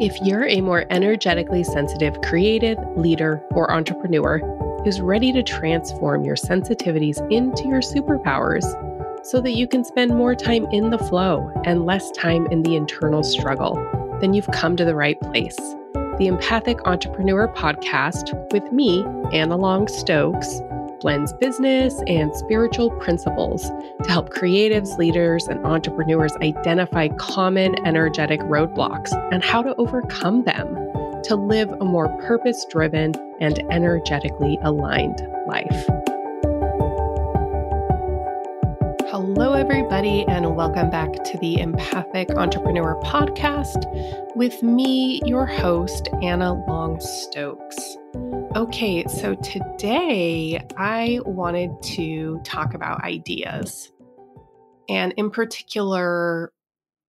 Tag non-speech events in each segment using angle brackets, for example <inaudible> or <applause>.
If you're a more energetically sensitive creative, leader, or entrepreneur who's ready to transform your sensitivities into your superpowers so that you can spend more time in the flow and less time in the internal struggle, then you've come to the right place. The Empathic Entrepreneur Podcast with me, Anna Long Stokes blends business and spiritual principles to help creatives, leaders, and entrepreneurs identify common energetic roadblocks and how to overcome them to live a more purpose driven and energetically aligned life. Hello, everybody, and welcome back to the Empathic Entrepreneur Podcast with me, your host, Anna Long Stokes. Okay, so today I wanted to talk about ideas, and in particular,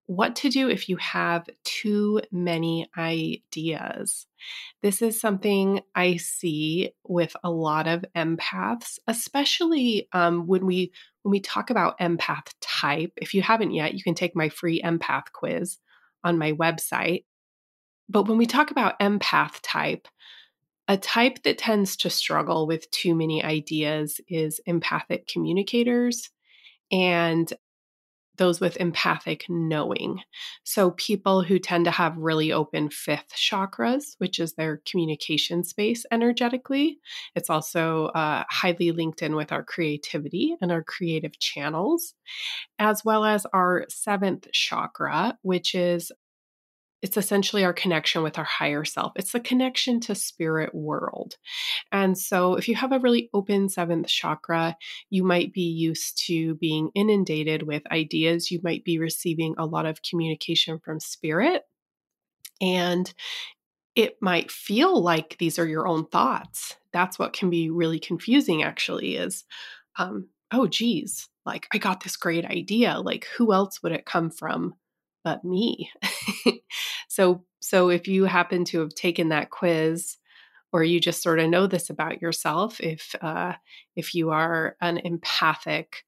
what to do if you have too many ideas. This is something I see with a lot of empaths, especially um, when we when we talk about empath type. If you haven't yet, you can take my free empath quiz on my website. But when we talk about empath type, a type that tends to struggle with too many ideas is empathic communicators and those with empathic knowing. So, people who tend to have really open fifth chakras, which is their communication space energetically. It's also uh, highly linked in with our creativity and our creative channels, as well as our seventh chakra, which is it's essentially our connection with our higher self. It's the connection to spirit world. And so if you have a really open seventh chakra, you might be used to being inundated with ideas. You might be receiving a lot of communication from spirit. And it might feel like these are your own thoughts. That's what can be really confusing, actually, is um, oh, geez, like I got this great idea. Like, who else would it come from but me? <laughs> so so if you happen to have taken that quiz or you just sort of know this about yourself if uh, if you are an empathic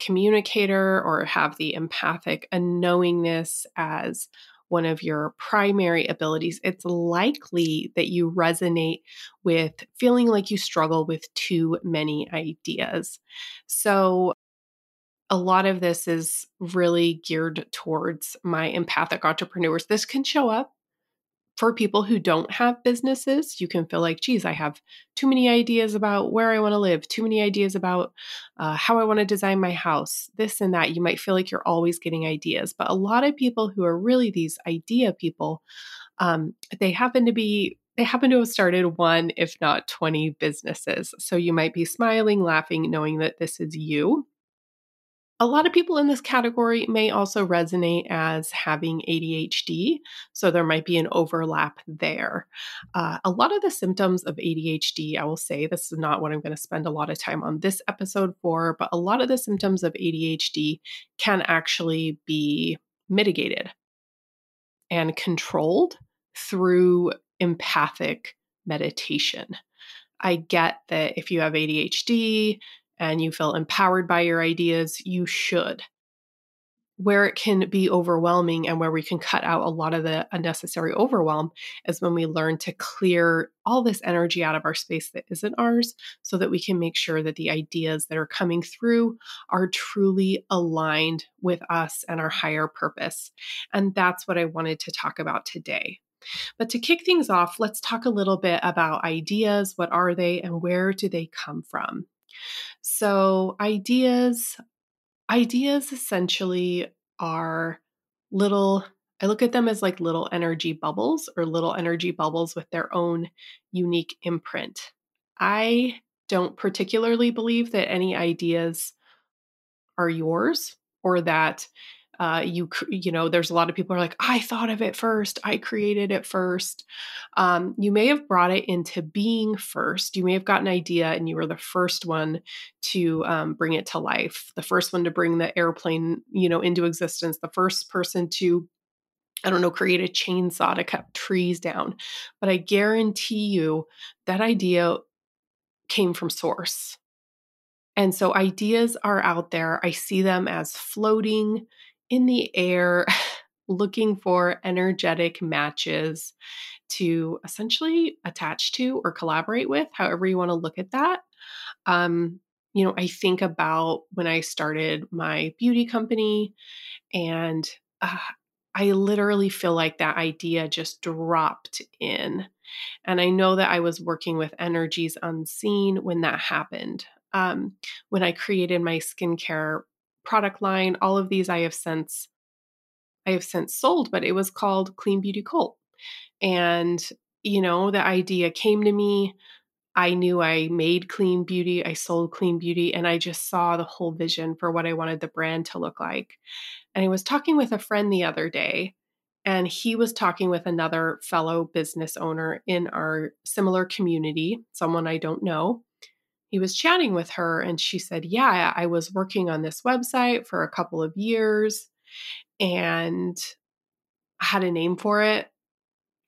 communicator or have the empathic unknowingness as one of your primary abilities, it's likely that you resonate with feeling like you struggle with too many ideas. So, a lot of this is really geared towards my empathic entrepreneurs. This can show up for people who don't have businesses. You can feel like, geez, I have too many ideas about where I want to live, too many ideas about uh, how I want to design my house, this and that. You might feel like you're always getting ideas. But a lot of people who are really these idea people, um, they happen to be they happen to have started one, if not 20 businesses. So you might be smiling, laughing, knowing that this is you. A lot of people in this category may also resonate as having ADHD, so there might be an overlap there. Uh, a lot of the symptoms of ADHD, I will say, this is not what I'm going to spend a lot of time on this episode for, but a lot of the symptoms of ADHD can actually be mitigated and controlled through empathic meditation. I get that if you have ADHD, and you feel empowered by your ideas, you should. Where it can be overwhelming and where we can cut out a lot of the unnecessary overwhelm is when we learn to clear all this energy out of our space that isn't ours so that we can make sure that the ideas that are coming through are truly aligned with us and our higher purpose. And that's what I wanted to talk about today. But to kick things off, let's talk a little bit about ideas. What are they and where do they come from? So, ideas ideas essentially are little I look at them as like little energy bubbles or little energy bubbles with their own unique imprint. I don't particularly believe that any ideas are yours or that uh, you you know there's a lot of people are like i thought of it first i created it first um, you may have brought it into being first you may have got an idea and you were the first one to um, bring it to life the first one to bring the airplane you know into existence the first person to I don't know, create a chainsaw to cut trees down. But I guarantee you that idea came from source. And so ideas are out there. I see them as floating in the air <laughs> looking for energetic matches to essentially attach to or collaborate with, however you want to look at that. Um, you know, I think about when I started my beauty company, and uh, I literally feel like that idea just dropped in. And I know that I was working with energies unseen when that happened. Um, when I created my skincare product line, all of these I have since I have since sold, but it was called Clean Beauty Cult. And, you know, the idea came to me. I knew I made clean beauty, I sold clean beauty, and I just saw the whole vision for what I wanted the brand to look like. And I was talking with a friend the other day, and he was talking with another fellow business owner in our similar community, someone I don't know. He was chatting with her, and she said, Yeah, I was working on this website for a couple of years and I had a name for it.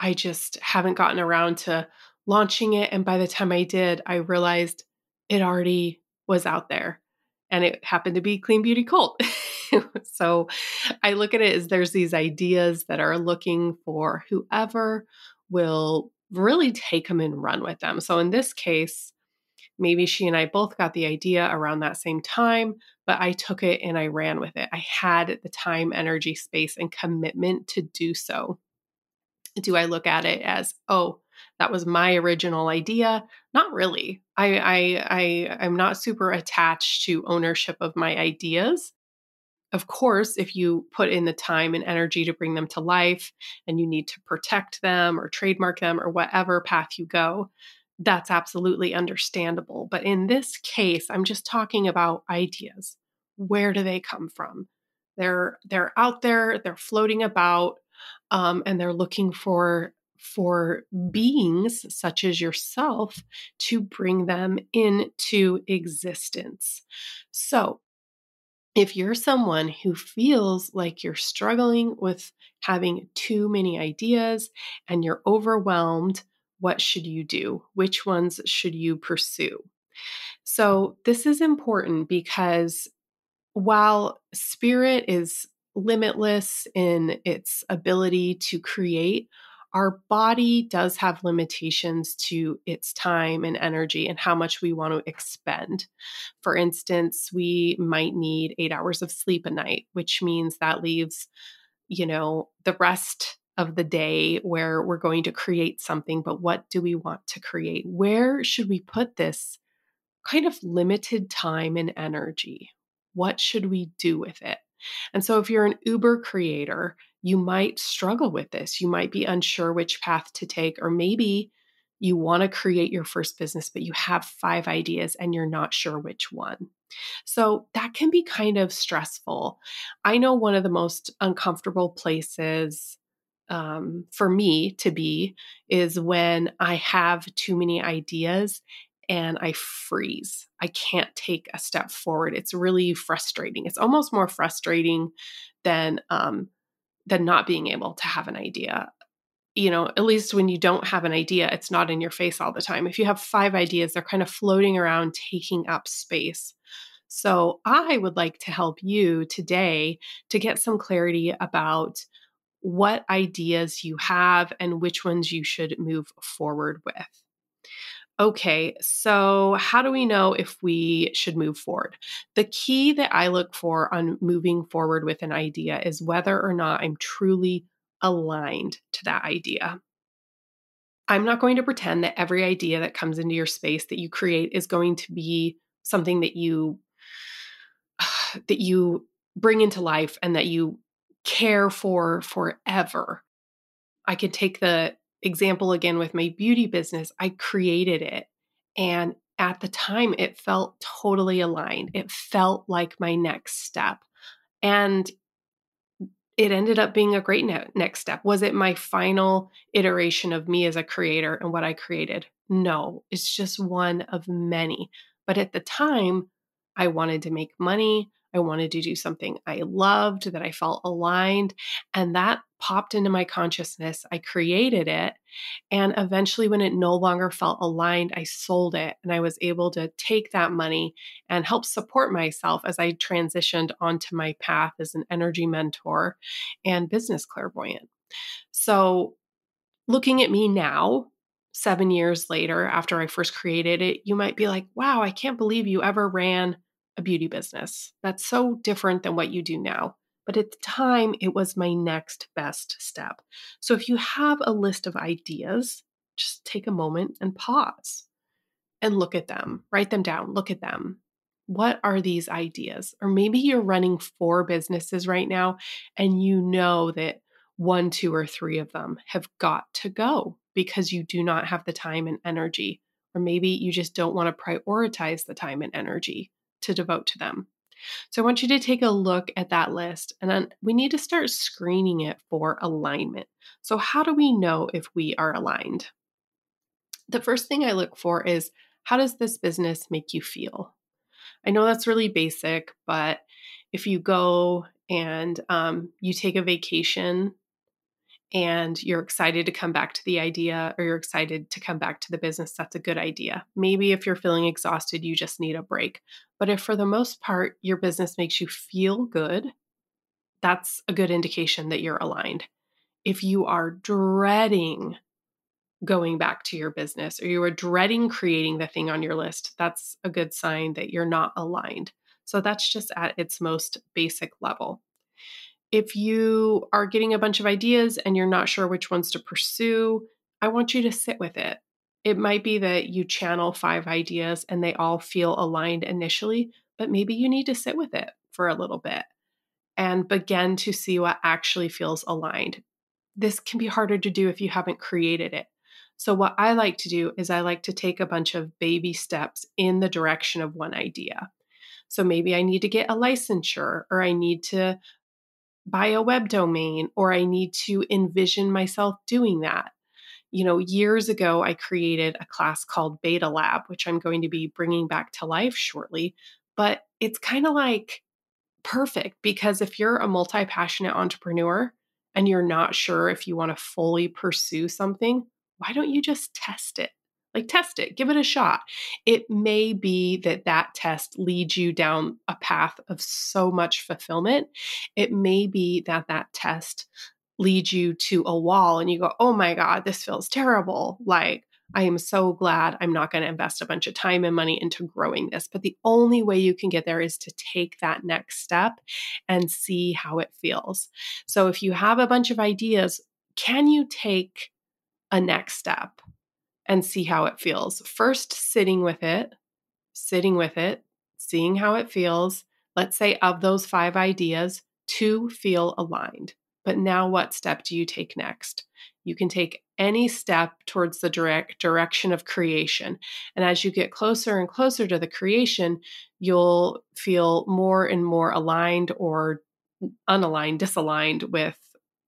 I just haven't gotten around to launching it. And by the time I did, I realized it already was out there and it happened to be Clean Beauty Cult. <laughs> so I look at it as there's these ideas that are looking for whoever will really take them and run with them. So in this case, maybe she and I both got the idea around that same time, but I took it and I ran with it. I had the time, energy, space, and commitment to do so. Do I look at it as, oh, that was my original idea? Not really. I I I I'm not super attached to ownership of my ideas. Of course, if you put in the time and energy to bring them to life and you need to protect them or trademark them or whatever path you go, that's absolutely understandable. But in this case, I'm just talking about ideas. Where do they come from? They're they're out there, they're floating about, um, and they're looking for for beings such as yourself to bring them into existence. So, if you're someone who feels like you're struggling with having too many ideas and you're overwhelmed what should you do? Which ones should you pursue? So, this is important because while spirit is limitless in its ability to create, our body does have limitations to its time and energy and how much we want to expend. For instance, we might need eight hours of sleep a night, which means that leaves, you know, the rest of the day where we're going to create something, but what do we want to create? Where should we put this kind of limited time and energy? What should we do with it? And so, if you're an Uber creator, you might struggle with this. You might be unsure which path to take, or maybe you want to create your first business, but you have five ideas and you're not sure which one. So that can be kind of stressful. I know one of the most uncomfortable places um, for me to be is when I have too many ideas and I freeze. I can't take a step forward. It's really frustrating. It's almost more frustrating than um, than not being able to have an idea. You know, at least when you don't have an idea, it's not in your face all the time. If you have five ideas, they're kind of floating around, taking up space. So, I would like to help you today to get some clarity about what ideas you have and which ones you should move forward with. Okay, so how do we know if we should move forward? The key that I look for on moving forward with an idea is whether or not I'm truly aligned to that idea. I'm not going to pretend that every idea that comes into your space that you create is going to be something that you <sighs> that you bring into life and that you care for forever. I could take the example again with my beauty business. I created it. And at the time, it felt totally aligned. It felt like my next step. And it ended up being a great ne- next step. Was it my final iteration of me as a creator and what I created? No, it's just one of many. But at the time, I wanted to make money. I wanted to do something I loved, that I felt aligned. And that popped into my consciousness. I created it. And eventually, when it no longer felt aligned, I sold it. And I was able to take that money and help support myself as I transitioned onto my path as an energy mentor and business clairvoyant. So, looking at me now, seven years later, after I first created it, you might be like, wow, I can't believe you ever ran a beauty business. That's so different than what you do now. But at the time, it was my next best step. So if you have a list of ideas, just take a moment and pause and look at them, write them down, look at them. What are these ideas? Or maybe you're running four businesses right now and you know that one, two, or three of them have got to go because you do not have the time and energy. Or maybe you just don't want to prioritize the time and energy to devote to them. So I want you to take a look at that list and then we need to start screening it for alignment. So, how do we know if we are aligned? The first thing I look for is how does this business make you feel? I know that's really basic, but if you go and um, you take a vacation and you're excited to come back to the idea or you're excited to come back to the business, that's a good idea. Maybe if you're feeling exhausted, you just need a break. But if for the most part your business makes you feel good, that's a good indication that you're aligned. If you are dreading going back to your business or you are dreading creating the thing on your list, that's a good sign that you're not aligned. So that's just at its most basic level if you are getting a bunch of ideas and you're not sure which ones to pursue, I want you to sit with it. It might be that you channel five ideas and they all feel aligned initially, but maybe you need to sit with it for a little bit and begin to see what actually feels aligned. This can be harder to do if you haven't created it. So, what I like to do is I like to take a bunch of baby steps in the direction of one idea. So, maybe I need to get a licensure or I need to buy a web domain or I need to envision myself doing that. You know, years ago, I created a class called Beta Lab, which I'm going to be bringing back to life shortly. But it's kind of like perfect because if you're a multi passionate entrepreneur and you're not sure if you want to fully pursue something, why don't you just test it? Like, test it, give it a shot. It may be that that test leads you down a path of so much fulfillment. It may be that that test leads you to a wall and you go, oh my God, this feels terrible. Like, I am so glad I'm not going to invest a bunch of time and money into growing this. But the only way you can get there is to take that next step and see how it feels. So if you have a bunch of ideas, can you take a next step? And see how it feels. First, sitting with it, sitting with it, seeing how it feels. Let's say of those five ideas, two feel aligned. But now, what step do you take next? You can take any step towards the direct direction of creation. And as you get closer and closer to the creation, you'll feel more and more aligned or mm, unaligned, disaligned with,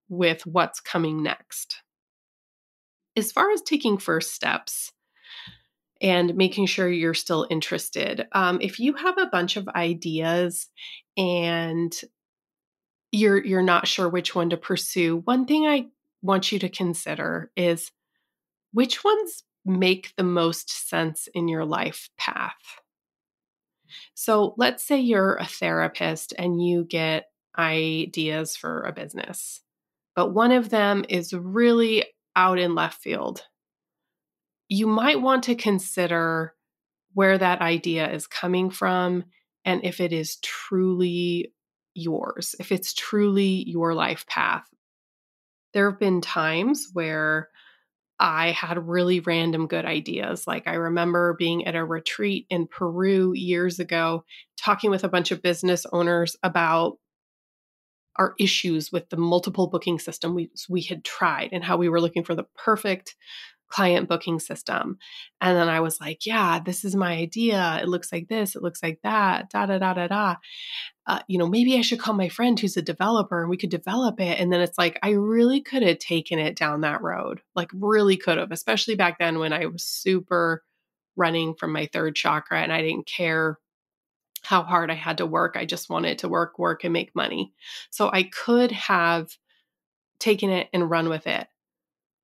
with what's coming next as far as taking first steps and making sure you're still interested, um, if you have a bunch of ideas and you're you're not sure which one to pursue, one thing I want you to consider is which ones make the most sense in your life path. So let's say you're a therapist and you get ideas for a business, but one of them is really out in left field, you might want to consider where that idea is coming from and if it is truly yours, if it's truly your life path. There have been times where I had really random good ideas. Like I remember being at a retreat in Peru years ago, talking with a bunch of business owners about our issues with the multiple booking system we, we had tried and how we were looking for the perfect client booking system. And then I was like, yeah, this is my idea. It looks like this, it looks like that, da da da da da. Uh, you know, maybe I should call my friend who's a developer and we could develop it. And then it's like, I really could have taken it down that road, like, really could have, especially back then when I was super running from my third chakra and I didn't care how hard I had to work. I just wanted to work, work, and make money. So I could have taken it and run with it.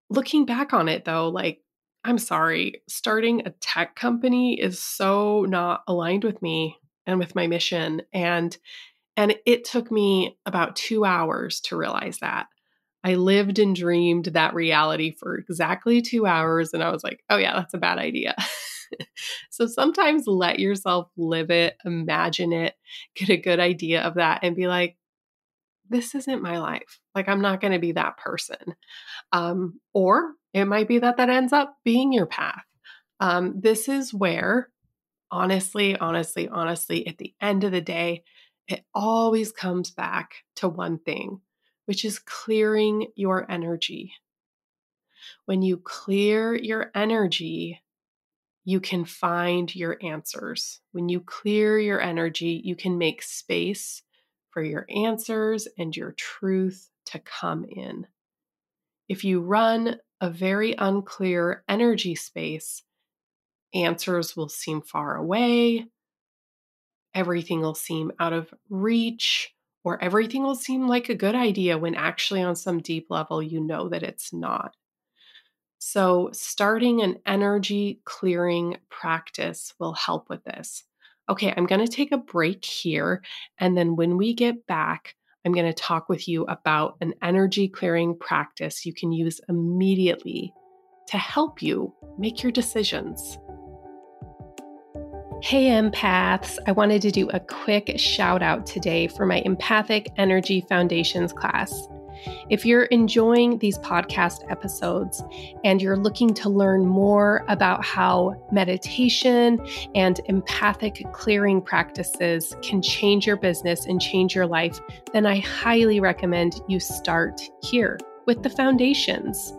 Looking back on it though, like, I'm sorry, starting a tech company is so not aligned with me and with my mission. And and it took me about two hours to realize that. I lived and dreamed that reality for exactly two hours. And I was like, oh, yeah, that's a bad idea. <laughs> <laughs> so sometimes let yourself live it, imagine it, get a good idea of that, and be like, this isn't my life. Like, I'm not going to be that person. Um, or it might be that that ends up being your path. Um, this is where, honestly, honestly, honestly, at the end of the day, it always comes back to one thing, which is clearing your energy. When you clear your energy, you can find your answers. When you clear your energy, you can make space for your answers and your truth to come in. If you run a very unclear energy space, answers will seem far away, everything will seem out of reach, or everything will seem like a good idea when actually, on some deep level, you know that it's not. So, starting an energy clearing practice will help with this. Okay, I'm going to take a break here. And then when we get back, I'm going to talk with you about an energy clearing practice you can use immediately to help you make your decisions. Hey, empaths. I wanted to do a quick shout out today for my Empathic Energy Foundations class. If you're enjoying these podcast episodes and you're looking to learn more about how meditation and empathic clearing practices can change your business and change your life, then I highly recommend you start here with the foundations.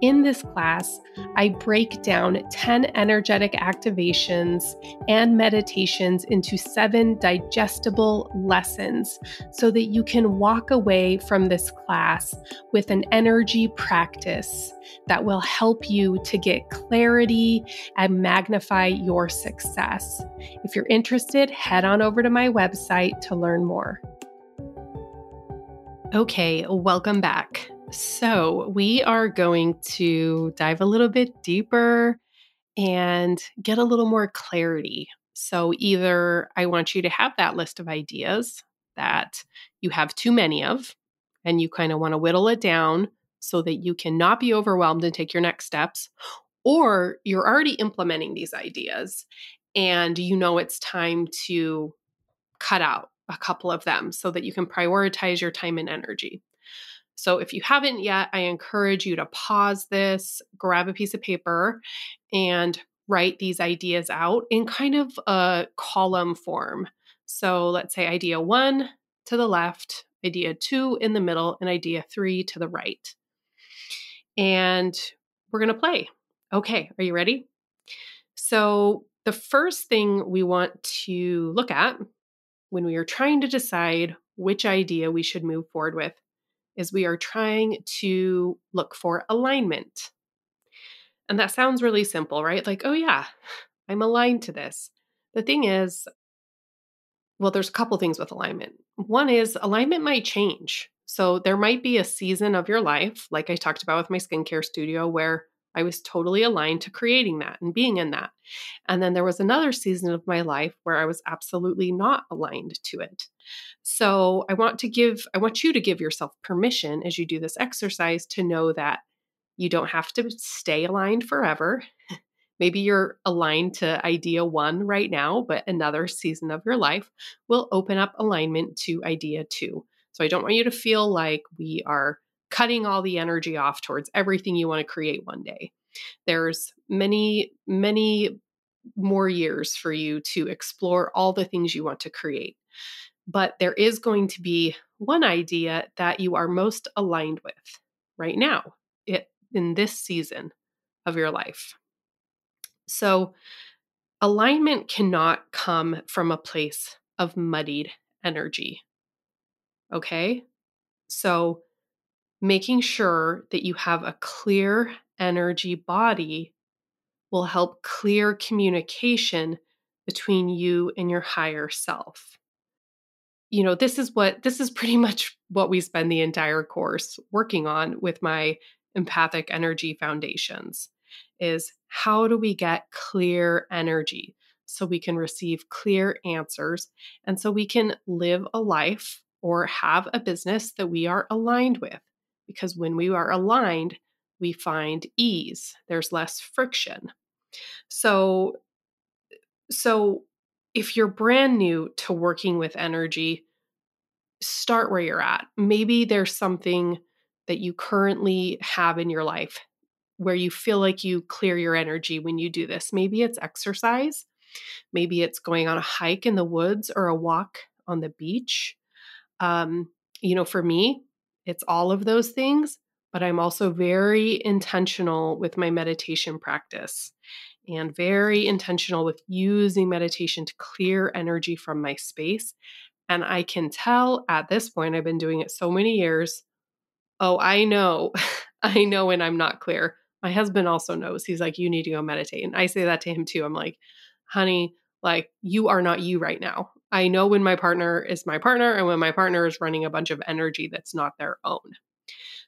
In this class, I break down 10 energetic activations and meditations into seven digestible lessons so that you can walk away from this class with an energy practice that will help you to get clarity and magnify your success. If you're interested, head on over to my website to learn more. Okay, welcome back. So, we are going to dive a little bit deeper and get a little more clarity. So, either I want you to have that list of ideas that you have too many of, and you kind of want to whittle it down so that you cannot be overwhelmed and take your next steps, or you're already implementing these ideas and you know it's time to cut out a couple of them so that you can prioritize your time and energy. So if you haven't yet, I encourage you to pause this, grab a piece of paper, and write these ideas out in kind of a column form. So let's say idea one to the left, idea two in the middle, and idea three to the right. And we're going to play. Okay, are you ready? So, the first thing we want to look at when we are trying to decide which idea we should move forward with is we are trying to look for alignment. And that sounds really simple, right? Like, oh, yeah, I'm aligned to this. The thing is, well, there's a couple things with alignment. One is alignment might change. So there might be a season of your life, like I talked about with my skincare studio, where I was totally aligned to creating that and being in that. And then there was another season of my life where I was absolutely not aligned to it. So I want to give, I want you to give yourself permission as you do this exercise to know that you don't have to stay aligned forever. <laughs> Maybe you're aligned to idea one right now, but another season of your life will open up alignment to idea two. So I don't want you to feel like we are cutting all the energy off towards everything you want to create one day. There's many, many more years for you to explore all the things you want to create. But there is going to be one idea that you are most aligned with right now it, in this season of your life. So, alignment cannot come from a place of muddied energy. Okay? So, making sure that you have a clear energy body will help clear communication between you and your higher self. You know, this is what this is pretty <laughs> much what we spend the entire course working on with my empathic energy foundations is how do we get clear energy so we can receive clear answers and so we can live a life or have a business that we are aligned with because when we are aligned we find ease there's less friction. So so if you're brand new to working with energy start where you're at. Maybe there's something that you currently have in your life where you feel like you clear your energy when you do this. Maybe it's exercise. Maybe it's going on a hike in the woods or a walk on the beach. Um, you know for me it's all of those things but I'm also very intentional with my meditation practice and very intentional with using meditation to clear energy from my space. And I can tell at this point, I've been doing it so many years. Oh, I know, <laughs> I know when I'm not clear. My husband also knows. He's like, you need to go meditate. And I say that to him too. I'm like, honey, like, you are not you right now. I know when my partner is my partner and when my partner is running a bunch of energy that's not their own.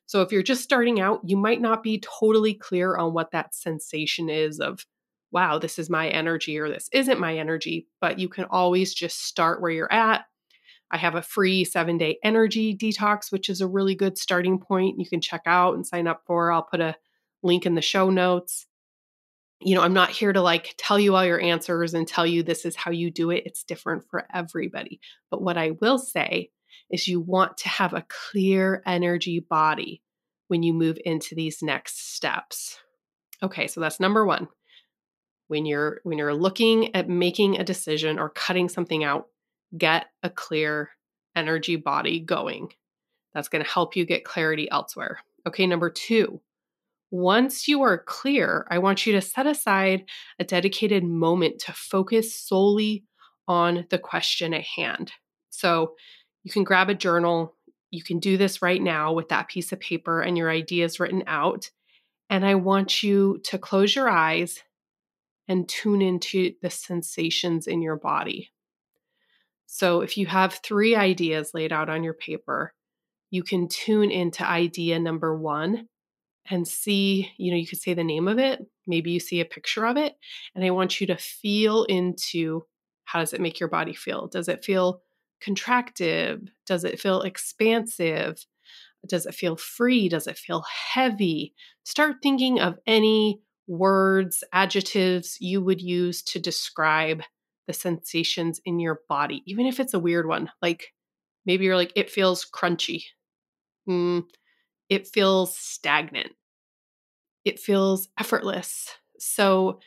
So if you're just starting out, you might not be totally clear on what that sensation is of, wow, this is my energy or this isn't my energy, but you can always just start where you're at. I have a free seven day energy detox, which is a really good starting point. You can check out and sign up for. I'll put a link in the show notes. You know, I'm not here to like tell you all your answers and tell you this is how you do it. It's different for everybody. But what I will say is you want to have a clear energy body when you move into these next steps. Okay, so that's number 1. When you're when you're looking at making a decision or cutting something out, get a clear energy body going. That's going to help you get clarity elsewhere. Okay, number 2. Once you are clear, I want you to set aside a dedicated moment to focus solely on the question at hand. So, you can grab a journal. You can do this right now with that piece of paper and your ideas written out. And I want you to close your eyes and tune into the sensations in your body. So if you have three ideas laid out on your paper, you can tune into idea number one and see, you know, you could say the name of it. Maybe you see a picture of it. And I want you to feel into how does it make your body feel? Does it feel contractive? Does it feel expansive? Does it feel free? Does it feel heavy? Start thinking of any words, adjectives you would use to describe the sensations in your body, even if it's a weird one. Like maybe you're like, it feels crunchy. Mm, it feels stagnant. It feels effortless. So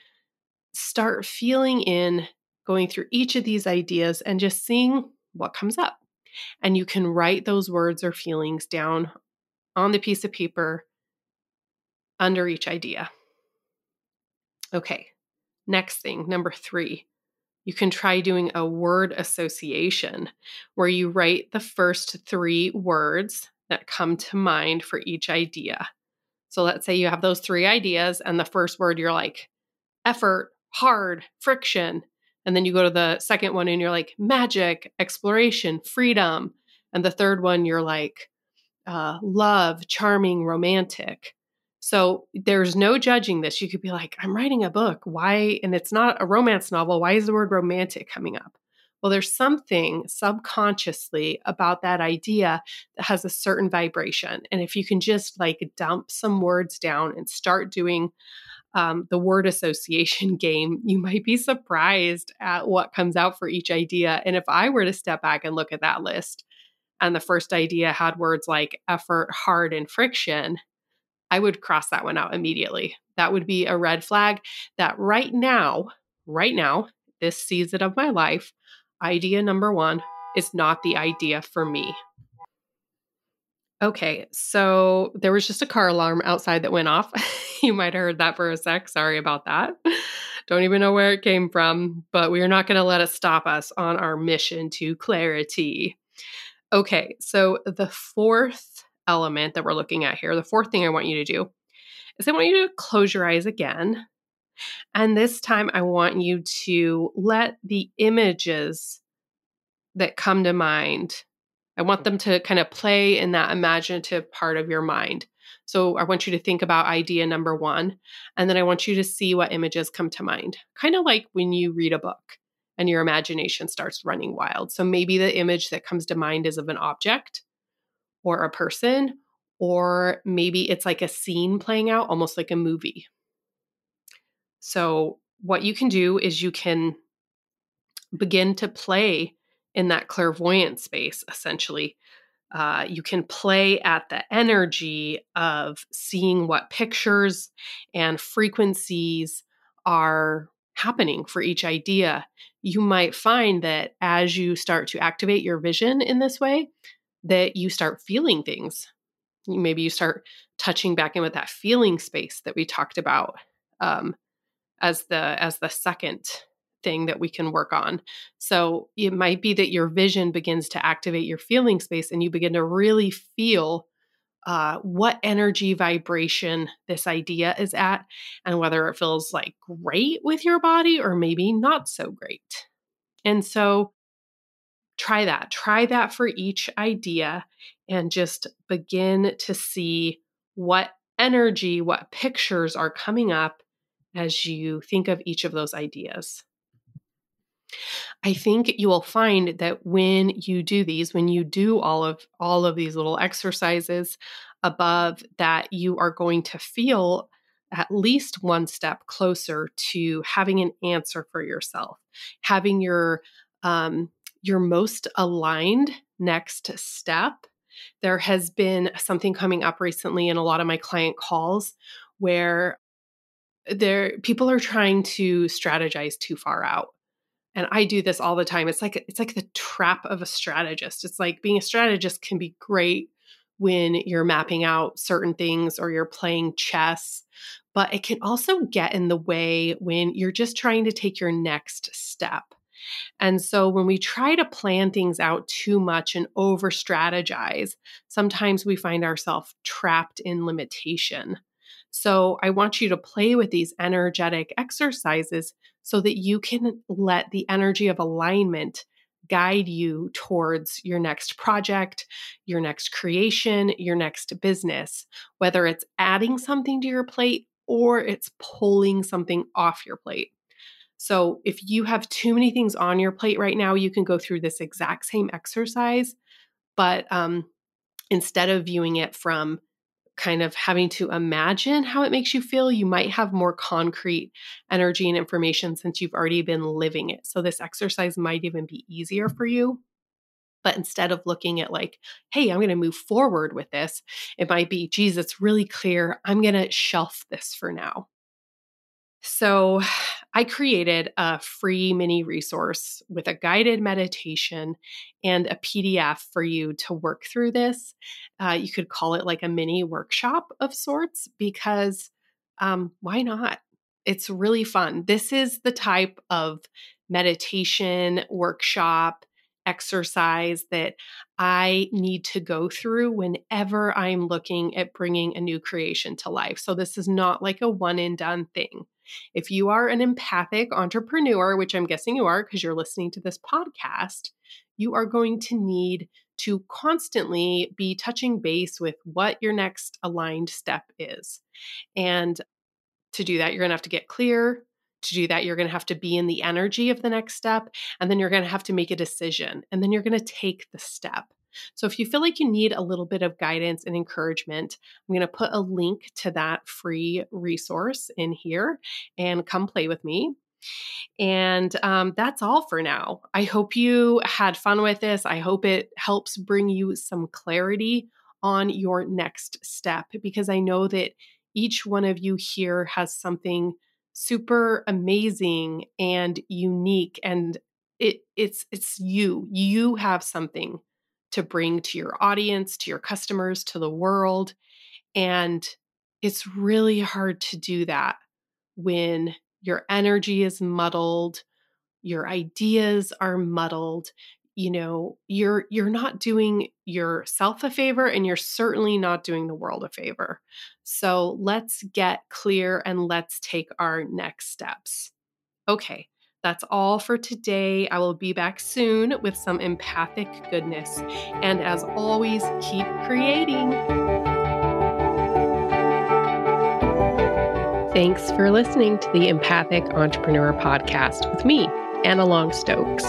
start feeling in going through each of these ideas and just seeing what comes up. And you can write those words or feelings down on the piece of paper under each idea. Okay, next thing, number three, you can try doing a word association where you write the first three words that come to mind for each idea. So let's say you have those three ideas, and the first word you're like effort, hard, friction. And then you go to the second one and you're like magic, exploration, freedom. And the third one, you're like uh, love, charming, romantic. So there's no judging this. You could be like, I'm writing a book. Why? And it's not a romance novel. Why is the word romantic coming up? Well, there's something subconsciously about that idea that has a certain vibration. And if you can just like dump some words down and start doing um, the word association <laughs> game, you might be surprised at what comes out for each idea. And if I were to step back and look at that list, and the first idea had words like effort, hard, and friction, I would cross that one out immediately. That would be a red flag that right now, right now, this season of my life, idea number one is not the idea for me. Okay, so there was just a car alarm outside that went off. <laughs> you might have heard that for a sec. Sorry about that. Don't even know where it came from, but we are not going to let it stop us on our mission to clarity. Okay, so the fourth element that we're looking at here, the fourth thing I want you to do is I want you to close your eyes again And this time, I want you to let the images that come to mind, I want mm. them to kind of play in that imaginative part of your mind. So I want you to think about idea number one, and then I want you to see what images come to mind. Kind of like when you read a book and your imagination starts running wild. So maybe the image that comes to mind is of an object or a person, or maybe it's like a scene playing out, almost like a movie. So, what you can do is you can begin to play in that clairvoyant space, essentially. Uh, you can play at the energy of seeing what pictures and frequencies are happening for each idea. You might find that as you start to activate your vision in this way, that you start feeling things. Maybe you start touching back in with that feeling space that we talked about um, as the as the second thing that we can work on. So it might be that your vision begins to activate your feeling space and you begin to really feel uh, what energy vibration this idea is at and whether it feels like great with your body or maybe not so great. And so try that. Try that for each idea and just begin to see what energy, what pictures are coming up as you think of each of those ideas. I think you will find that when you do these, when you do all of all of these little exercises above that you are going to feel at least one step closer to having an answer for yourself, having your um, your most aligned next step. There has been something coming up recently in a lot of my client calls where there people are trying to strategize too far out and i do this all the time it's like it's like the trap of a strategist it's like being a strategist can be great when you're mapping out certain things or you're playing chess but it can also get in the way when you're just trying to take your next step and so when we try to plan things out too much and over strategize sometimes we find ourselves trapped in limitation so I want you to play with these energetic exercises so that you can let the energy of alignment guide you towards your next project, your next creation, your next business, whether it's adding something to your plate or it's pulling something off your plate. So, if you have too many things on your plate right now, you can go through this exact same exercise, but um, instead of viewing it from kind of having to imagine how it makes you feel, you might have more concrete energy and information since you've already been living it. So, this exercise might even be easier for you. But instead of looking at, like, hey, I'm going to move forward with this, it might be, geez, it's really clear. I'm going to shelf this for now. So, I created a free mini resource with a guided meditation and a PDF for you to work through this. Uh, you could call it like a mini workshop of sorts because um, why not? It's really fun. This is the type of meditation workshop exercise that I need to go through whenever I'm looking at bringing a new creation to life. So, this is not like a one and done thing. If you are an empathic entrepreneur, which I'm guessing you are because you're listening to this podcast, you are going to need to constantly be touching base with what your next aligned step is. And to do that, you're going to have to get clear. To do that, you're going to have to be in the energy of the next step. And then you're going to have to make a decision. And then you're going to take the step. So if you feel like you need a little bit of guidance and encouragement, I'm going to put a link to that free resource in here and come play with me. And um, that's all for now. I hope you had fun with this. I hope it helps bring you some clarity on your next step because I know that each one of you here has something super amazing and unique and it it's it's you you have something to bring to your audience, to your customers, to the world. And it's really hard to do that when your energy is muddled, your ideas are muddled, you know you're you're not doing yourself a favor and you're certainly not doing the world a favor so let's get clear and let's take our next steps okay that's all for today. I will be back soon with some empathic goodness. And as always, keep creating. Thanks for listening to the Empathic Entrepreneur Podcast with me, Anna Long Stokes.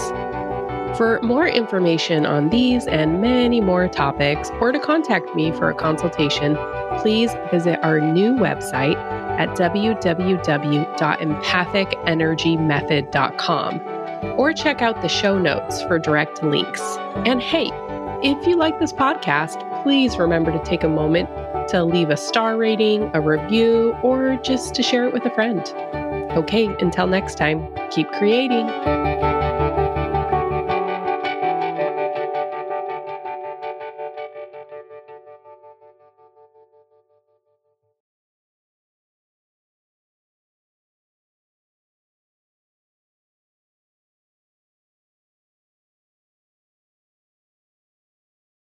For more information on these and many more topics, or to contact me for a consultation, please visit our new website at www.empathicenergymethod.com or check out the show notes for direct links. And hey, if you like this podcast, please remember to take a moment to leave a star rating, a review, or just to share it with a friend. Okay, until next time, keep creating.